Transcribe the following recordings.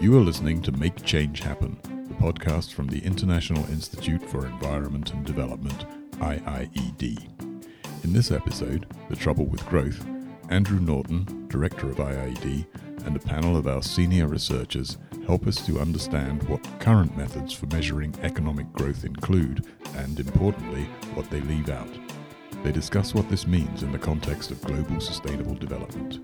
You are listening to Make Change Happen, the podcast from the International Institute for Environment and Development, IIED. In this episode, The Trouble with Growth, Andrew Norton, Director of IIED, and a panel of our senior researchers help us to understand what current methods for measuring economic growth include, and importantly, what they leave out. They discuss what this means in the context of global sustainable development.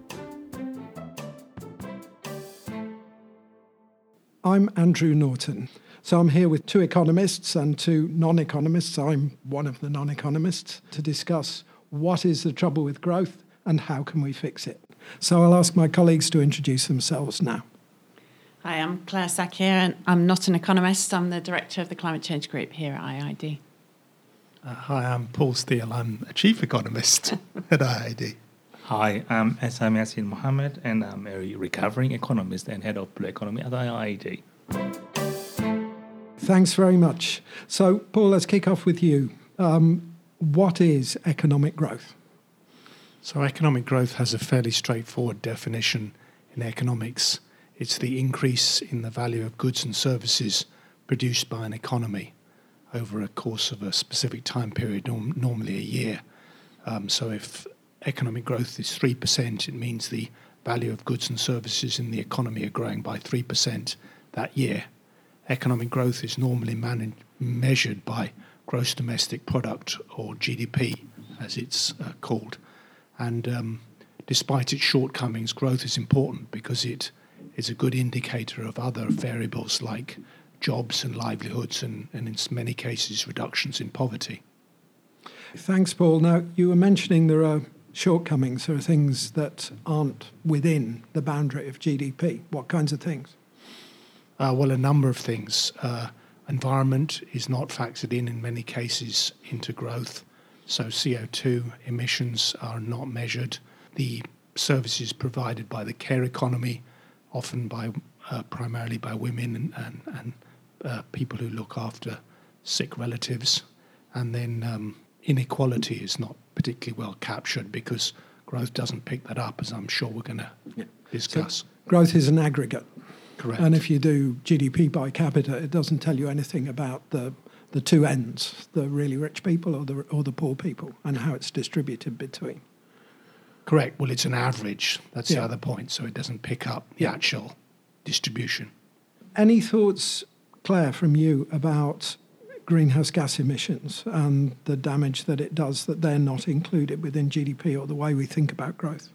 I'm Andrew Norton. So I'm here with two economists and two non economists. I'm one of the non economists to discuss what is the trouble with growth and how can we fix it. So I'll ask my colleagues to introduce themselves now. Hi, I'm Claire Shakya, and I'm not an economist. I'm the director of the Climate Change Group here at IIED. Uh, hi, I'm Paul Steele. I'm a chief economist at IIED. Hi, I'm Essam Yassin Mohammed, and I'm a recovering economist and head of blue economy at IIED. Thanks very much. So, Paul, let's kick off with you. Um, what is economic growth? So, economic growth has a fairly straightforward definition in economics it's the increase in the value of goods and services produced by an economy over a course of a specific time period, norm- normally a year. Um, so, if economic growth is 3%, it means the value of goods and services in the economy are growing by 3% that year. Economic growth is normally managed, measured by gross domestic product or GDP, as it's uh, called. And um, despite its shortcomings, growth is important because it is a good indicator of other variables like jobs and livelihoods, and, and in many cases, reductions in poverty. Thanks, Paul. Now, you were mentioning there are shortcomings, are things that aren't within the boundary of GDP. What kinds of things? Uh, well, a number of things. Uh, environment is not factored in in many cases into growth, so CO2 emissions are not measured. The services provided by the care economy, often by uh, primarily by women and, and, and uh, people who look after sick relatives, and then um, inequality is not particularly well captured because growth doesn't pick that up, as I'm sure we're going to yeah. discuss. So growth is an aggregate. Correct. And if you do GDP by capita, it doesn't tell you anything about the the two ends, the really rich people or the or the poor people, and how it's distributed between. Correct. Well, it's an average. That's yeah. the other point. So it doesn't pick up the yeah. actual distribution. Any thoughts, Claire, from you about greenhouse gas emissions and the damage that it does that they're not included within GDP or the way we think about growth?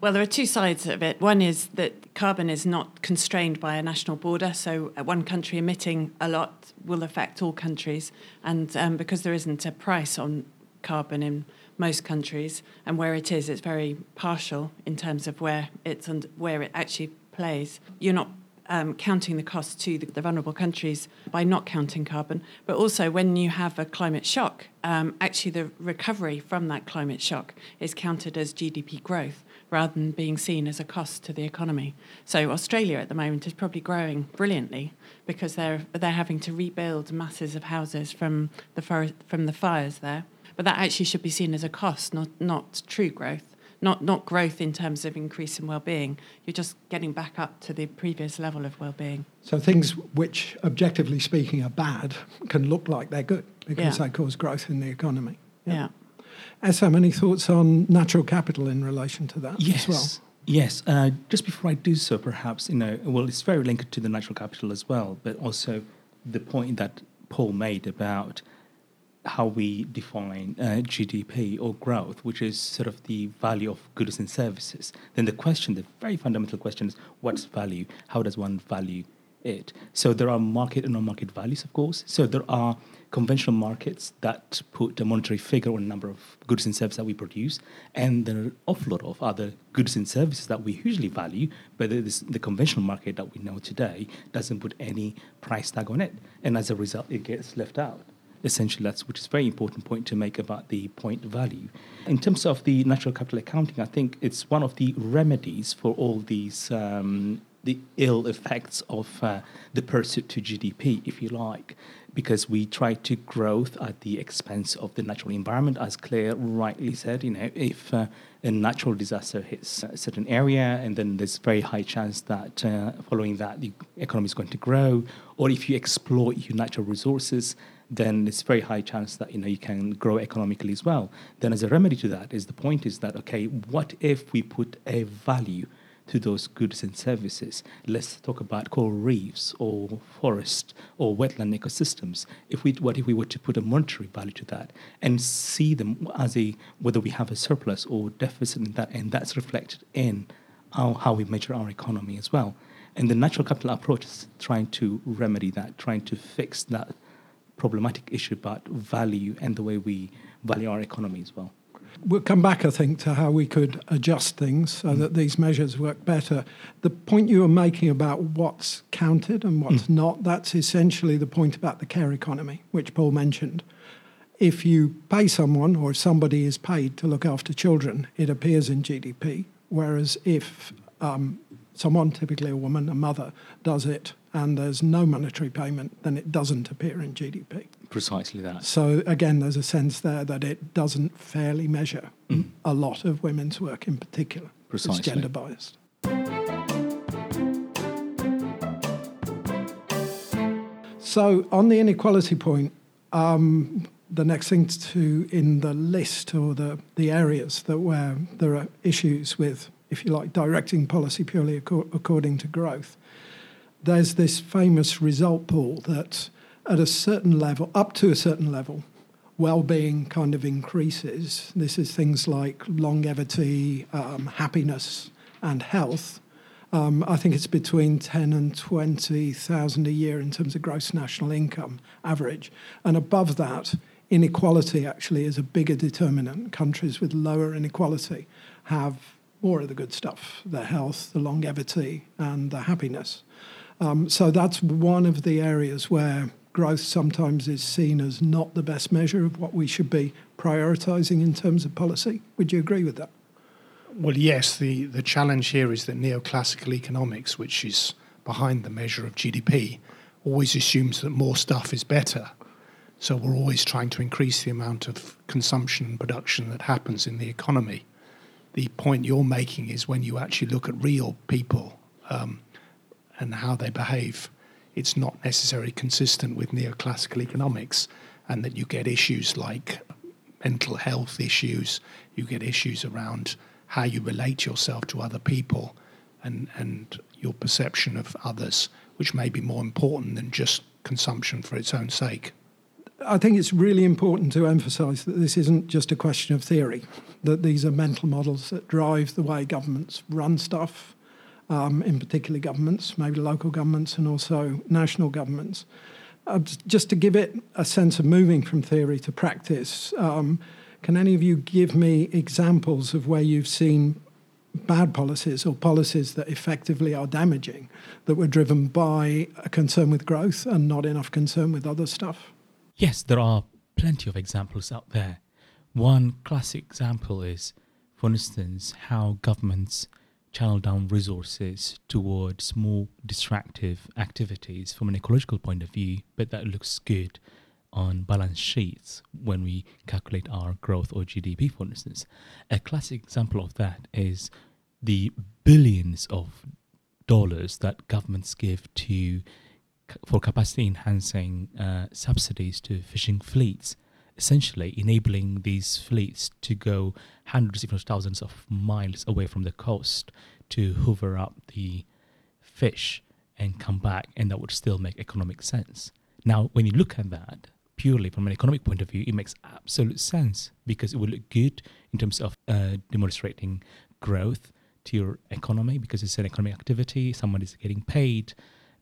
Well, there are two sides of it. One is that carbon is not constrained by a national border, so one country emitting a lot will affect all countries. And um, because there isn't a price on carbon in most countries, and where it is, it's very partial in terms of where it's where it actually plays. You're not um, counting the cost to the, the, vulnerable countries by not counting carbon, but also when you have a climate shock, um, actually the recovery from that climate shock is counted as GDP growth rather than being seen as a cost to the economy. So Australia at the moment is probably growing brilliantly because they're they're having to rebuild masses of houses from the forest, from the fires there. But that actually should be seen as a cost, not not true growth not not growth in terms of increase in well-being. You're just getting back up to the previous level of well-being. So things which, objectively speaking, are bad can look like they're good because yeah. they cause growth in the economy. Yeah. yeah. Essam, any thoughts on natural capital in relation to that yes. as well? Yes. Uh, just before I do so, perhaps you know, well, it's very linked to the natural capital as well, but also the point that Paul made about how we define uh, GDP or growth, which is sort of the value of goods and services, then the question, the very fundamental question is what's value? How does one value it? So there are market and non-market values, of course. So there are conventional markets that put a monetary figure on a number of goods and services that we produce, and there are an awful lot of other goods and services that we hugely value, but this, the conventional market that we know today doesn't put any price tag on it, and as a result, it gets left out essentially that's which is a very important point to make about the point value in terms of the natural capital accounting i think it's one of the remedies for all these um, the ill effects of uh, the pursuit to GDP, if you like, because we try to growth at the expense of the natural environment, as Claire rightly said. You know, if uh, a natural disaster hits a certain area, and then there's very high chance that uh, following that the economy is going to grow, or if you exploit your natural resources, then it's very high chance that you know you can grow economically as well. Then, as a remedy to that, is the point is that okay, what if we put a value to those goods and services? Let's talk about coral reefs or forest or wetland ecosystems. If we what if we were to put a monetary value to that and see them as a whether we have a surplus or deficit in that, and that's reflected in our, how we measure our economy as well. And the natural capital approach is trying to remedy that, trying to fix that problematic issue about value and the way we value our economy as well. We'll come back, I think, to how we could adjust things so mm. that these measures work better. The point you were making about what's counted and what's mm. not, that's essentially the point about the care economy, which Paul mentioned. If you pay someone or if somebody is paid to look after children, it appears in GDP. Whereas if um, someone, typically a woman, a mother, does it and there's no monetary payment, then it doesn't appear in GDP. Precisely that. So again, there's a sense there that it doesn't fairly measure mm. a lot of women's work in particular. Precisely. It's gender biased. So on the inequality point, um, the next thing to in the list or the, the areas that where there are issues with, if you like, directing policy purely according to growth there's this famous result Paul that at a certain level, up to a certain level, well-being kind of increases. This is things like longevity, um, happiness, and health. Um, I think it's between ten and twenty thousand a year in terms of gross national income average, and above that, inequality actually is a bigger determinant. Countries with lower inequality have more of the good stuff: the health, the longevity, and the happiness. Um, so that's one of the areas where growth sometimes is seen as not the best measure of what we should be prioritising in terms of policy. Would you agree with that? Well, yes. The, the challenge here is that neoclassical economics, which is behind the measure of GDP, always assumes that more stuff is better. So we're always trying to increase the amount of consumption and production that happens in the economy. The point you're making is when you actually look at real people, um, and how they behave, it's not necessarily consistent with neoclassical economics, and that you get issues like mental health issues, you get issues around how you relate yourself to other people and, and your perception of others, which may be more important than just consumption for its own sake. I think it's really important to emphasise that this isn't just a question of theory, that these are mental models that drive the way governments run stuff, um, in particular governments, maybe local governments and also national governments. Uh, just to give it a sense of moving from theory to practice, um, can any of you give me examples of where you've seen bad policies or policies that effectively are damaging that were driven by a concern with growth and not enough concern with other stuff? Yes, there are plenty of examples out there. One classic example is, for instance, how governments channel down resources towards more distractive activities from an ecological point of view, but that looks good on balance sheets when we calculate our growth or GDP, for instance. A classic example of that is the billions of dollars that governments give to for capacity enhancing uh, subsidies to fishing fleets essentially enabling these fleets to go hundreds, if not thousands, of miles away from the coast to hoover up the fish and come back, and that would still make economic sense. Now, when you look at that purely from an economic point of view, it makes absolute sense because it will look good in terms of uh, demonstrating growth to your economy because it's an economic activity, someone is getting paid,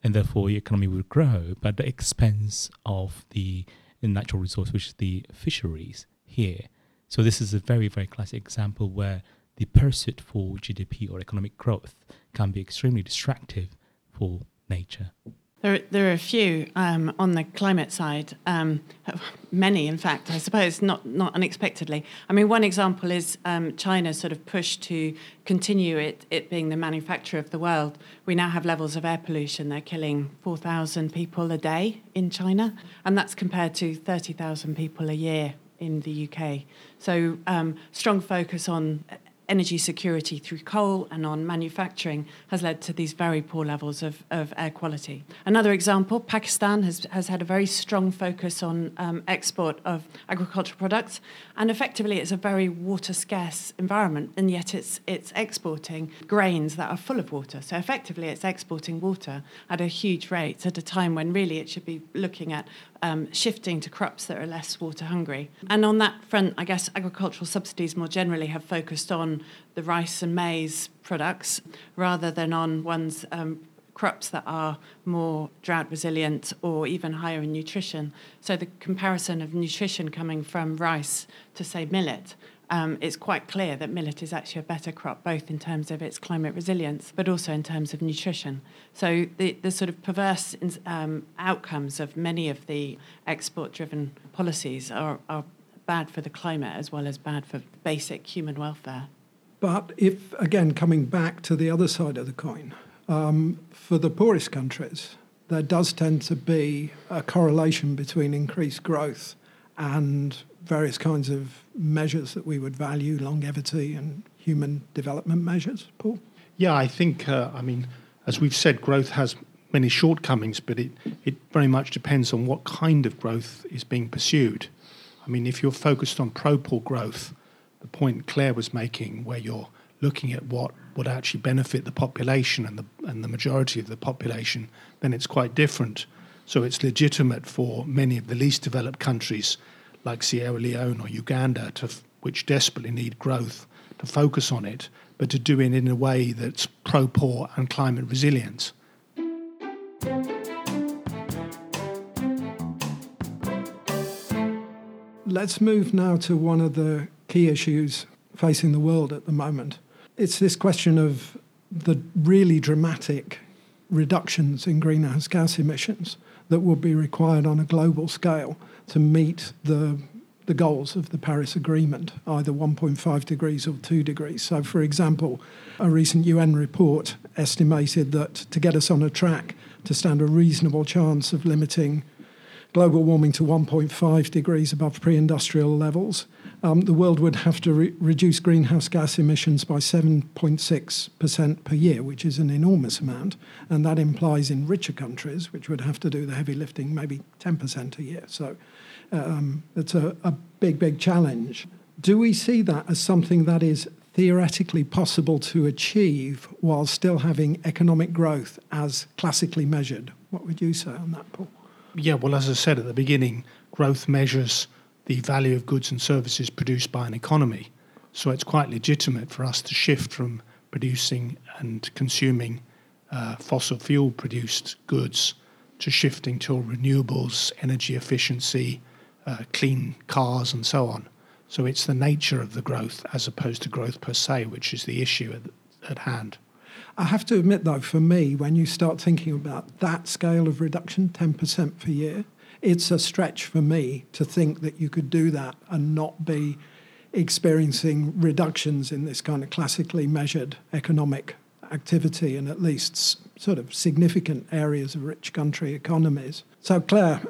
and therefore your economy will grow, but at the expense of the natural resource, which is the fisheries here. So this is a very, very classic example where the pursuit for GDP or economic growth can be extremely destructive for nature. There, there are a few um, on the climate side, um, many, in fact, I suppose, not, not unexpectedly. I mean, one example is um, China's sort of push to continue it, it being the manufacturer of the world. We now have levels of air pollution. They're killing 4,000 people a day in China, and that's compared to 30,000 people a year in the UK. So, um, strong focus on energy security through coal and on manufacturing has led to these very poor levels of, of air quality. Another example Pakistan has, has had a very strong focus on um, export of agricultural products, and effectively it's a very water scarce environment, and yet it's, it's exporting grains that are full of water. So effectively it's exporting water at a huge rate at a time when really it should be looking at um, shifting to crops that are less water hungry. And on that front, I guess agricultural subsidies more generally have focused on the rice and maize products rather than on ones. Um, crops that are more drought resilient or even higher in nutrition. So the comparison of nutrition coming from rice to say millet um, it's quite clear that millet is actually a better crop, both in terms of its climate resilience, but also in terms of nutrition. So the, the sort of perverse um, outcomes of many of the export-driven policies are, are bad for the climate as well as bad for basic human welfare. But if, again, coming back to the other side of the coin, um, for the poorest countries, there does tend to be a correlation between increased growth and various kinds of measures that we would value, longevity and human development measures. Paul? Yeah, I think, uh, I mean, as we've said, growth has many shortcomings, but it, it very much depends on what kind of growth is being pursued. I mean, if you're focused on pro poor growth, the point Claire was making, where you're looking at what would actually benefit the population and the, and the majority of the population, then it's quite different. So it's legitimate for many of the least developed countries like Sierra Leone or Uganda, to, which desperately need growth, to focus on it, but to do it in a way that's pro poor and climate resilient. Let's move now to one of the key issues facing the world at the moment. It's this question of the really dramatic reductions in greenhouse gas emissions that will be required on a global scale to meet the the goals of the Paris Agreement, either 1.5 degrees or 2 degrees. So, for example, a recent UN report estimated that to get us on a track to stand a reasonable chance of limiting global warming to 1.5 degrees above pre industrial levels, um, the world would have to re- reduce greenhouse gas emissions by 7.6% per year, which is an enormous amount. And that implies in richer countries, which would have to do the heavy lifting, maybe 10% a year. So um, it's a, a big, big challenge. Do we see that as something that is theoretically possible to achieve while still having economic growth as classically measured? What would you say on that, Paul? Yeah, well, as I said at the beginning, growth measures the value of goods and services produced by an economy. So it's quite legitimate for us to shift from producing and consuming uh, fossil fuel produced goods to shifting to renewables, energy efficiency, uh, clean cars, and so on. So it's the nature of the growth as opposed to growth per se, which is the issue at, at hand. I have to admit, though, for me, when you start thinking about that scale of reduction, 10% per year, it's a stretch for me to think that you could do that and not be experiencing reductions in this kind of classically measured economic activity in at least sort of significant areas of rich country economies. So, Claire,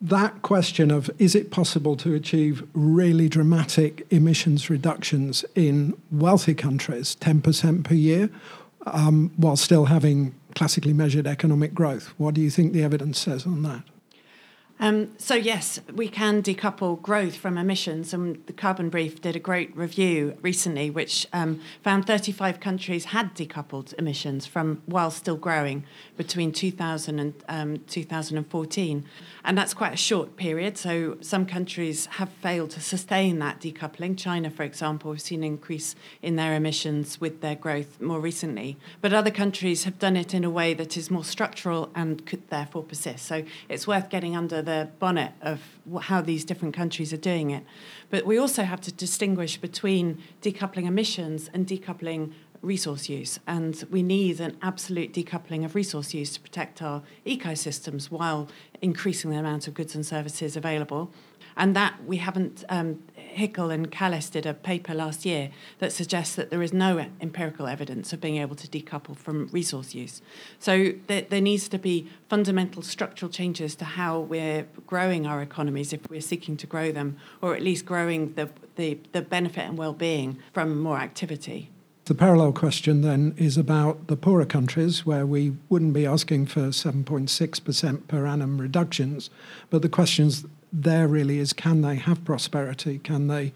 that question of is it possible to achieve really dramatic emissions reductions in wealthy countries, 10% per year, um, while still having classically measured economic growth? What do you think the evidence says on that? Um, so yes, we can decouple growth from emissions, and the Carbon Brief did a great review recently, which um, found 35 countries had decoupled emissions from while still growing between 2000 and um, 2014, and that's quite a short period. So some countries have failed to sustain that decoupling. China, for example, we've seen an increase in their emissions with their growth more recently, but other countries have done it in a way that is more structural and could therefore persist. So it's worth getting under the the bonnet of how these different countries are doing it. But we also have to distinguish between decoupling emissions and decoupling resource use, and we need an absolute decoupling of resource use to protect our ecosystems while increasing the amount of goods and services available. And that we haven't, um, Hickel and Kallis did a paper last year that suggests that there is no empirical evidence of being able to decouple from resource use. So there, there needs to be fundamental structural changes to how we're growing our economies if we're seeking to grow them, or at least growing the, the, the benefit and well being from more activity. The parallel question then is about the poorer countries where we wouldn't be asking for 7.6% per annum reductions, but the questions there really is can they have prosperity? Can they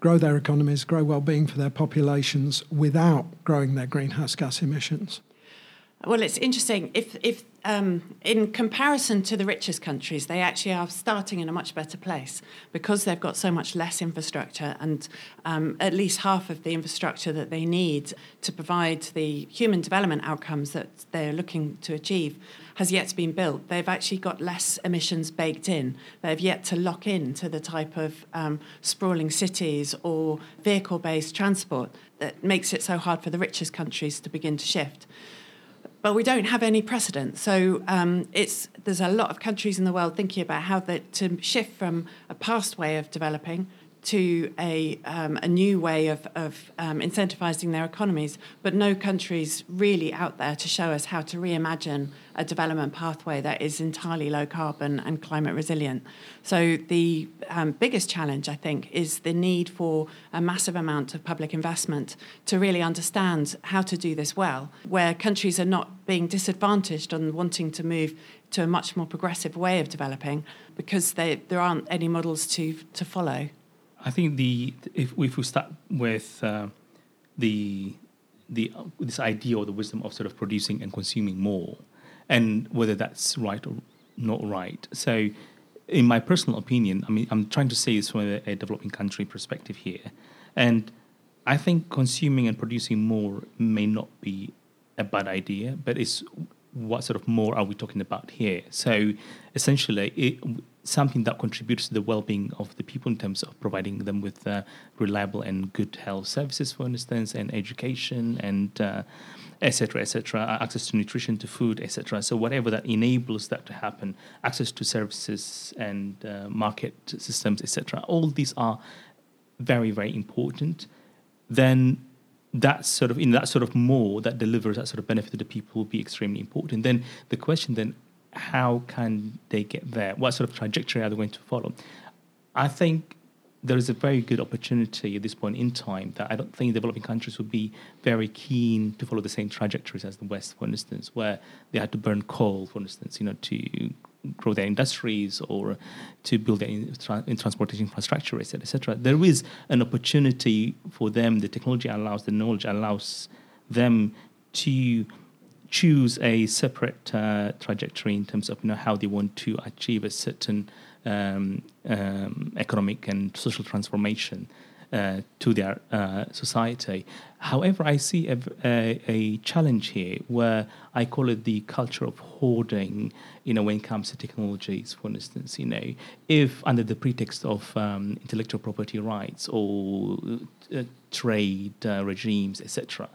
grow their economies, grow well being for their populations without growing their greenhouse gas emissions? Well, it's interesting. If, if um, in comparison to the richest countries, they actually are starting in a much better place because they've got so much less infrastructure, and um, at least half of the infrastructure that they need to provide the human development outcomes that they're looking to achieve has yet to be built. They've actually got less emissions baked in. They've yet to lock in to the type of um, sprawling cities or vehicle based transport that makes it so hard for the richest countries to begin to shift but we don't have any precedent. So um, it's there's a lot of countries in the world thinking about how to shift from a past way of developing to a, um, a new way of, of um, incentivizing their economies, but no countries really out there to show us how to reimagine a development pathway that is entirely low carbon and climate resilient. So, the um, biggest challenge, I think, is the need for a massive amount of public investment to really understand how to do this well, where countries are not being disadvantaged on wanting to move to a much more progressive way of developing because they, there aren't any models to, to follow. I think the if if we start with uh, the the uh, this idea or the wisdom of sort of producing and consuming more, and whether that's right or not right. So, in my personal opinion, I mean, I'm trying to say this from a, a developing country perspective here, and I think consuming and producing more may not be a bad idea, but it's what sort of more are we talking about here? So essentially, it, something that contributes to the well-being of the people in terms of providing them with uh, reliable and good health services, for instance, and education and etc. Uh, etc. Et access to nutrition, to food, etc. So whatever that enables that to happen, access to services and uh, market systems, etc. All these are very very important. Then that sort of in that sort of more that delivers that sort of benefit to the people will be extremely important. Then the question then how can they get there? What sort of trajectory are they going to follow? I think there is a very good opportunity at this point in time that I don't think developing countries would be very keen to follow the same trajectories as the West, for instance, where they had to burn coal, for instance, you know, to grow their industries or to build their in, in transportation infrastructure, etc., etc. There is an opportunity for them. The technology allows, the knowledge allows them to choose a separate uh, trajectory in terms of you know how they want to achieve a certain um, um, economic and social transformation uh, to their uh, society. However, I see a, a, a, challenge here where I call it the culture of hoarding. You know, when it comes to technologies, for instance, you know, if under the pretext of um, intellectual property rights or uh, trade uh, regimes, etc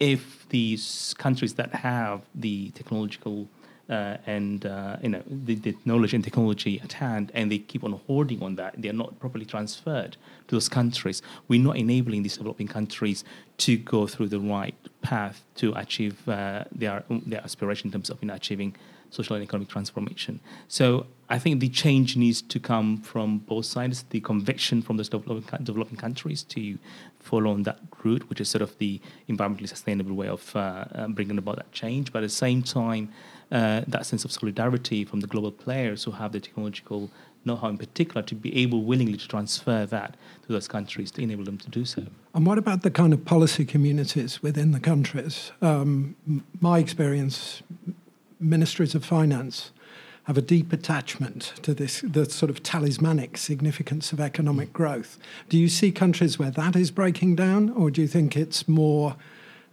if these countries that have the technological uh, and uh, you know the, the, knowledge and technology at hand, and they keep on hoarding on that. They are not properly transferred to those countries. We're not enabling these developing countries to go through the right path to achieve uh, their their aspiration in terms of you know, achieving social and economic transformation. So I think the change needs to come from both sides, the conviction from those developing, developing countries to follow on that route, which is sort of the environmentally sustainable way of uh, um, bringing about that change. But at the same time, uh, that sense of solidarity from the global players who have the technological know-how in particular to be able willingly to transfer that to those countries to enable them to do so. And what about the kind of policy communities within the countries? Um, my experience ministries of finance have a deep attachment to this, the sort of talismanic significance of economic mm. growth. Do you see countries where that is breaking down, or do you think it's more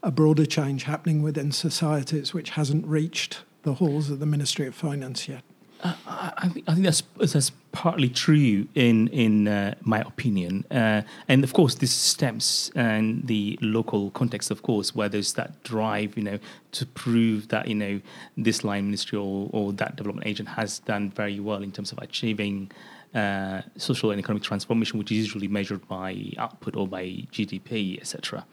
a broader change happening within societies which hasn't reached the halls of the Ministry of Finance yet? Uh, I, think, I think that's that's partly true in in uh, my opinion, uh, and of course this stems and the local context, of course, where there's that drive, you know, to prove that you know this line ministry or, or that development agent has done very well in terms of achieving uh, social and economic transformation, which is usually measured by output or by GDP, etc.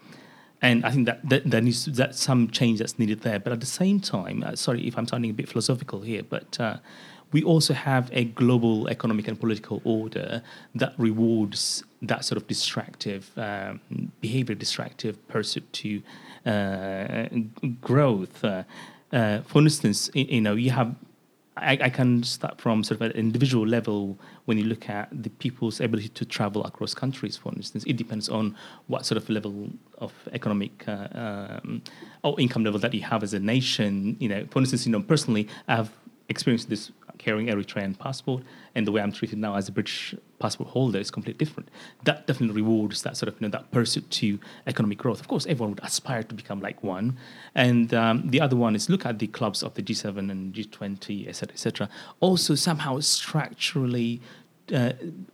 And I think that, that there needs that some change that's needed there. But at the same time, uh, sorry if I'm sounding a bit philosophical here, but uh, we also have a global economic and political order that rewards that sort of distractive um, behavior, distractive pursuit to uh, growth. Uh, uh, for instance, you know, you have I, I, can start from sort of an individual level when you look at the people's ability to travel across countries, for instance. It depends on what sort of level of economic uh, um, or income level that you have as a nation. You know, for instance, you know, personally, I've experienced this carrying Eritrean passport and the way I'm treated now as a British passport holder is completely different. That definitely rewards that sort of you know that pursuit to economic growth. Of course, everyone would aspire to become like one, and um, the other one is look at the clubs of the G7 and G20, etc., etc. Also, somehow structurally. Uh,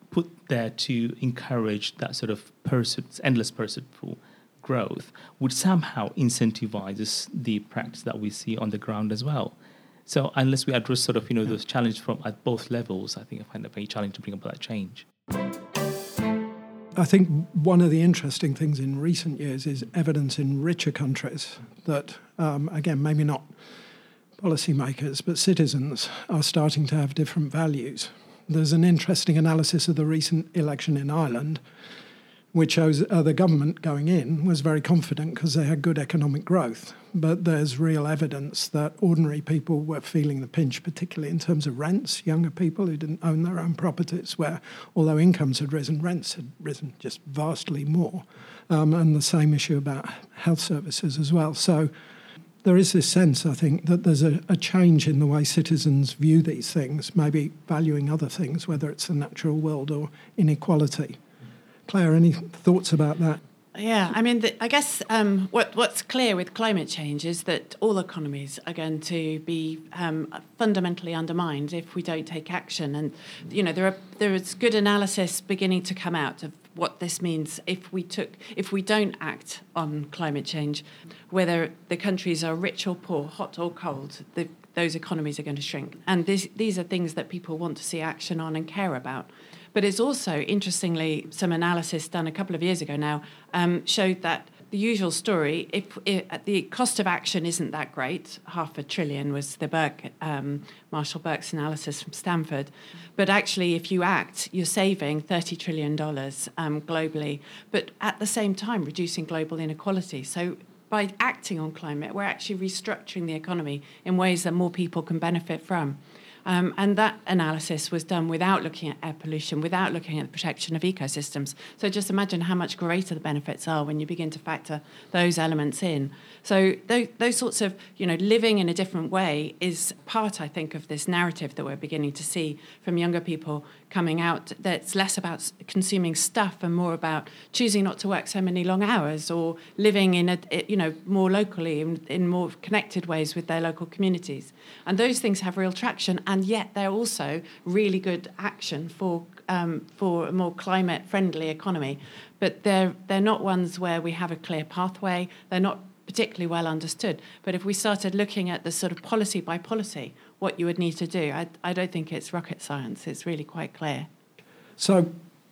put there to encourage that sort of pursuit, endless pursuit for growth, which somehow incentivizes the practice that we see on the ground as well. So unless we address sort of you know those challenges from at both levels, I think I find it very challenging to bring about that change. I think one of the interesting things in recent years is evidence in richer countries that, um, again, maybe not policymakers, but citizens are starting to have different values. There's an interesting analysis of the recent election in Ireland which shows uh, the government going in was very confident because they had good economic growth. But there's real evidence that ordinary people were feeling the pinch, particularly in terms of rents. Younger people who didn't own their own properties, where although incomes had risen, rents had risen just vastly more. Um, and the same issue about health services as well. So there is this sense, I think, that there's a, a, change in the way citizens view these things, maybe valuing other things, whether it's the natural world or inequality. Claire, any thoughts about that? Yeah, I mean, the, I guess um, what, what's clear with climate change is that all economies are going to be um, fundamentally undermined if we don't take action. And you know, there are there is good analysis beginning to come out of what this means if we took if we don't act on climate change, whether the countries are rich or poor, hot or cold, the, those economies are going to shrink. And this, these are things that people want to see action on and care about. But it's also, interestingly, some analysis done a couple of years ago now um, showed that the usual story, if, if, the cost of action isn't that great, half a trillion was the Burke, um, Marshall Burke's analysis from Stanford. But actually, if you act, you're saving $30 trillion um, globally, but at the same time, reducing global inequality. So by acting on climate, we're actually restructuring the economy in ways that more people can benefit from. Um, and that analysis was done without looking at air pollution, without looking at the protection of ecosystems. So just imagine how much greater the benefits are when you begin to factor those elements in. So those, those sorts of, you know, living in a different way is part, I think, of this narrative that we're beginning to see from younger people coming out. That's less about consuming stuff and more about choosing not to work so many long hours or living in a, you know, more locally in, in more connected ways with their local communities. And those things have real traction and yet they're also really good action for um, for a more climate friendly economy. But they're they're not ones where we have a clear pathway. They're not particularly well understood. But if we started looking at the sort of policy by policy, what you would need to do, I, I don't think it's rocket science. It's really quite clear. So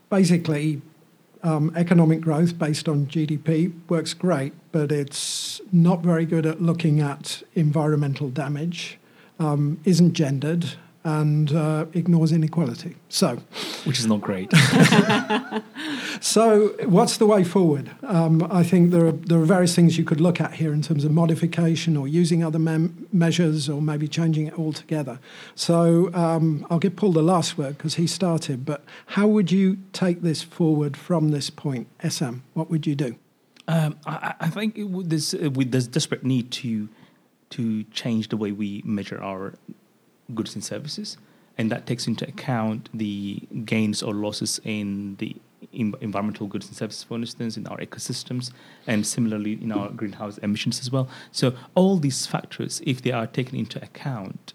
basically, um, economic growth based on GDP works great, but it's not very good at looking at environmental damage um, isn't gendered and uh, ignores inequality. So, which is not great. so, what's the way forward? Um, I think there are there are various things you could look at here in terms of modification or using other mem- measures or maybe changing it altogether. So, um, I'll give Paul the last word because he started. But how would you take this forward from this point, Essam? What would you do? Um, I, I, think there's uh, there's desperate need to to change the way we measure our goods and services, and that takes into account the gains or losses in the environmental goods and services, for instance, in our ecosystems, and similarly in our greenhouse emissions as well. So all these factors, if they are taken into account,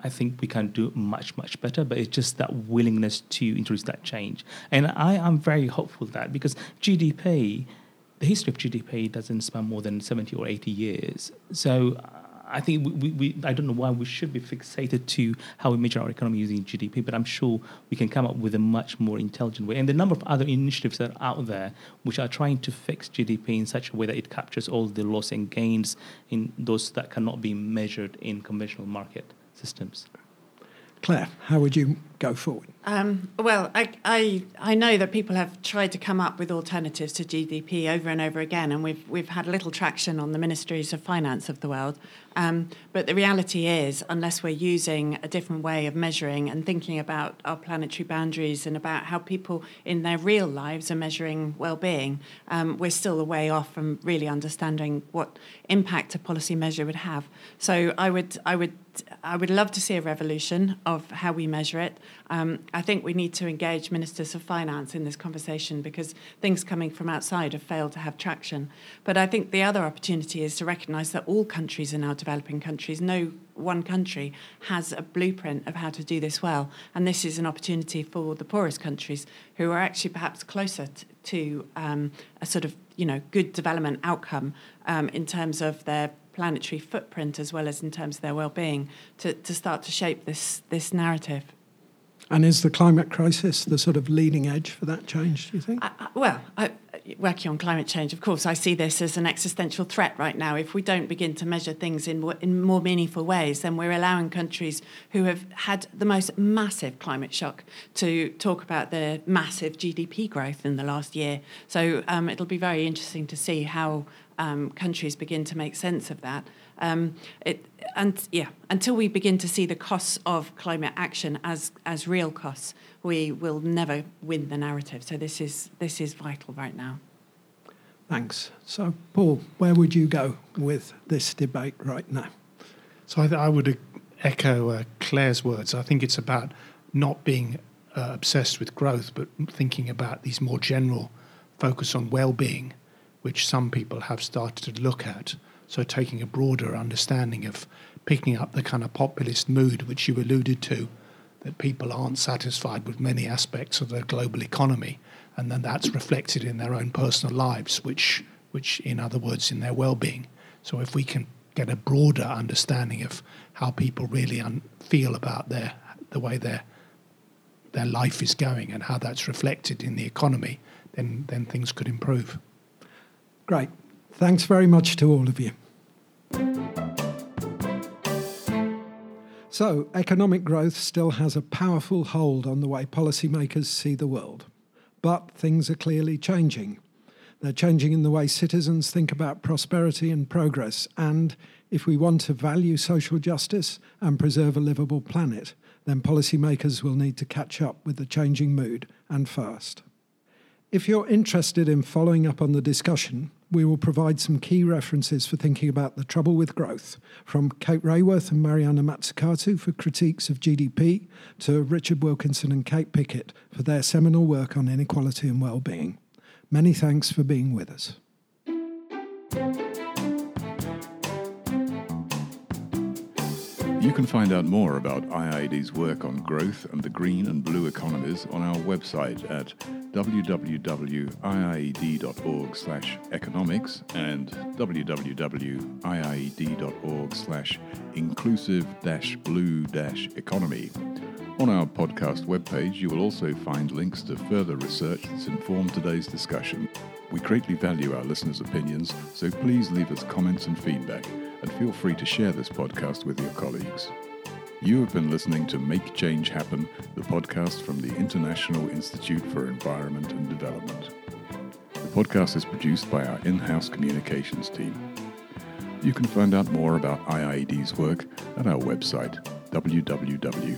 I think we can do much, much better, but it's just that willingness to introduce that change. And I am very hopeful that because GDP, the history of GDP doesn't span more than 70 or 80 years. So I think we, we, I don't know why we should be fixated to how we measure our economy using GDP, but I'm sure we can come up with a much more intelligent way. And the number of other initiatives that are out there which are trying to fix GDP in such a way that it captures all the loss and gains in those that cannot be measured in conventional market systems. Claire, how would you go forward? Um, well, I, I, I know that people have tried to come up with alternatives to GDP over and over again, and we've, we've had little traction on the ministries of finance of the world. Um, but the reality is, unless we're using a different way of measuring and thinking about our planetary boundaries and about how people in their real lives are measuring well-being, um, we're still a way off from really understanding what impact a policy measure would have. So I would, I would, I would love to see a revolution of how we measure it. Um, I think we need to engage ministers of finance in this conversation because things coming from outside have failed to have traction. But I think the other opportunity is to recognise that all countries are now developing countries. No one country has a blueprint of how to do this well. And this is an opportunity for the poorest countries who are actually perhaps closer t- to um, a sort of you know good development outcome um, in terms of their planetary footprint as well as in terms of their well-being to, to start to shape this this narrative. And is the climate crisis the sort of leading edge for that change, do you think? I, I, well, I, working on climate change, of course, I see this as an existential threat right now. If we don't begin to measure things in, in more meaningful ways, then we're allowing countries who have had the most massive climate shock to talk about their massive GDP growth in the last year. So um, it'll be very interesting to see how um, countries begin to make sense of that. Um, it, and yeah, until we begin to see the costs of climate action as as real costs, we will never win the narrative. So this is this is vital right now. Thanks. So, Paul, where would you go with this debate right now? So I, I would echo uh, Claire's words. I think it's about not being uh, obsessed with growth, but thinking about these more general focus on well-being, which some people have started to look at. So taking a broader understanding of picking up the kind of populist mood which you alluded to, that people aren't satisfied with many aspects of the global economy, and then that's reflected in their own personal lives, which, which in other words, in their well-being. So if we can get a broader understanding of how people really un- feel about their the way their their life is going and how that's reflected in the economy, then then things could improve. Great. Thanks very much to all of you. So, economic growth still has a powerful hold on the way policymakers see the world. But things are clearly changing. They're changing in the way citizens think about prosperity and progress. And if we want to value social justice and preserve a livable planet, then policymakers will need to catch up with the changing mood and fast. If you're interested in following up on the discussion, we will provide some key references for thinking about the trouble with growth, from Kate Raworth and Mariana Mazzucato for critiques of GDP, to Richard Wilkinson and Kate Pickett for their seminal work on inequality and well-being. Many thanks for being with us. You can find out more about IIED's work on growth and the green and blue economies on our website at www.iied.org slash economics and www.iied.org slash inclusive blue economy. On our podcast webpage, you will also find links to further research that's informed today's discussion. We greatly value our listeners' opinions, so please leave us comments and feedback and feel free to share this podcast with your colleagues. You have been listening to Make Change Happen, the podcast from the International Institute for Environment and Development. The podcast is produced by our in house communications team. You can find out more about IIED's work at our website, www.iied.org.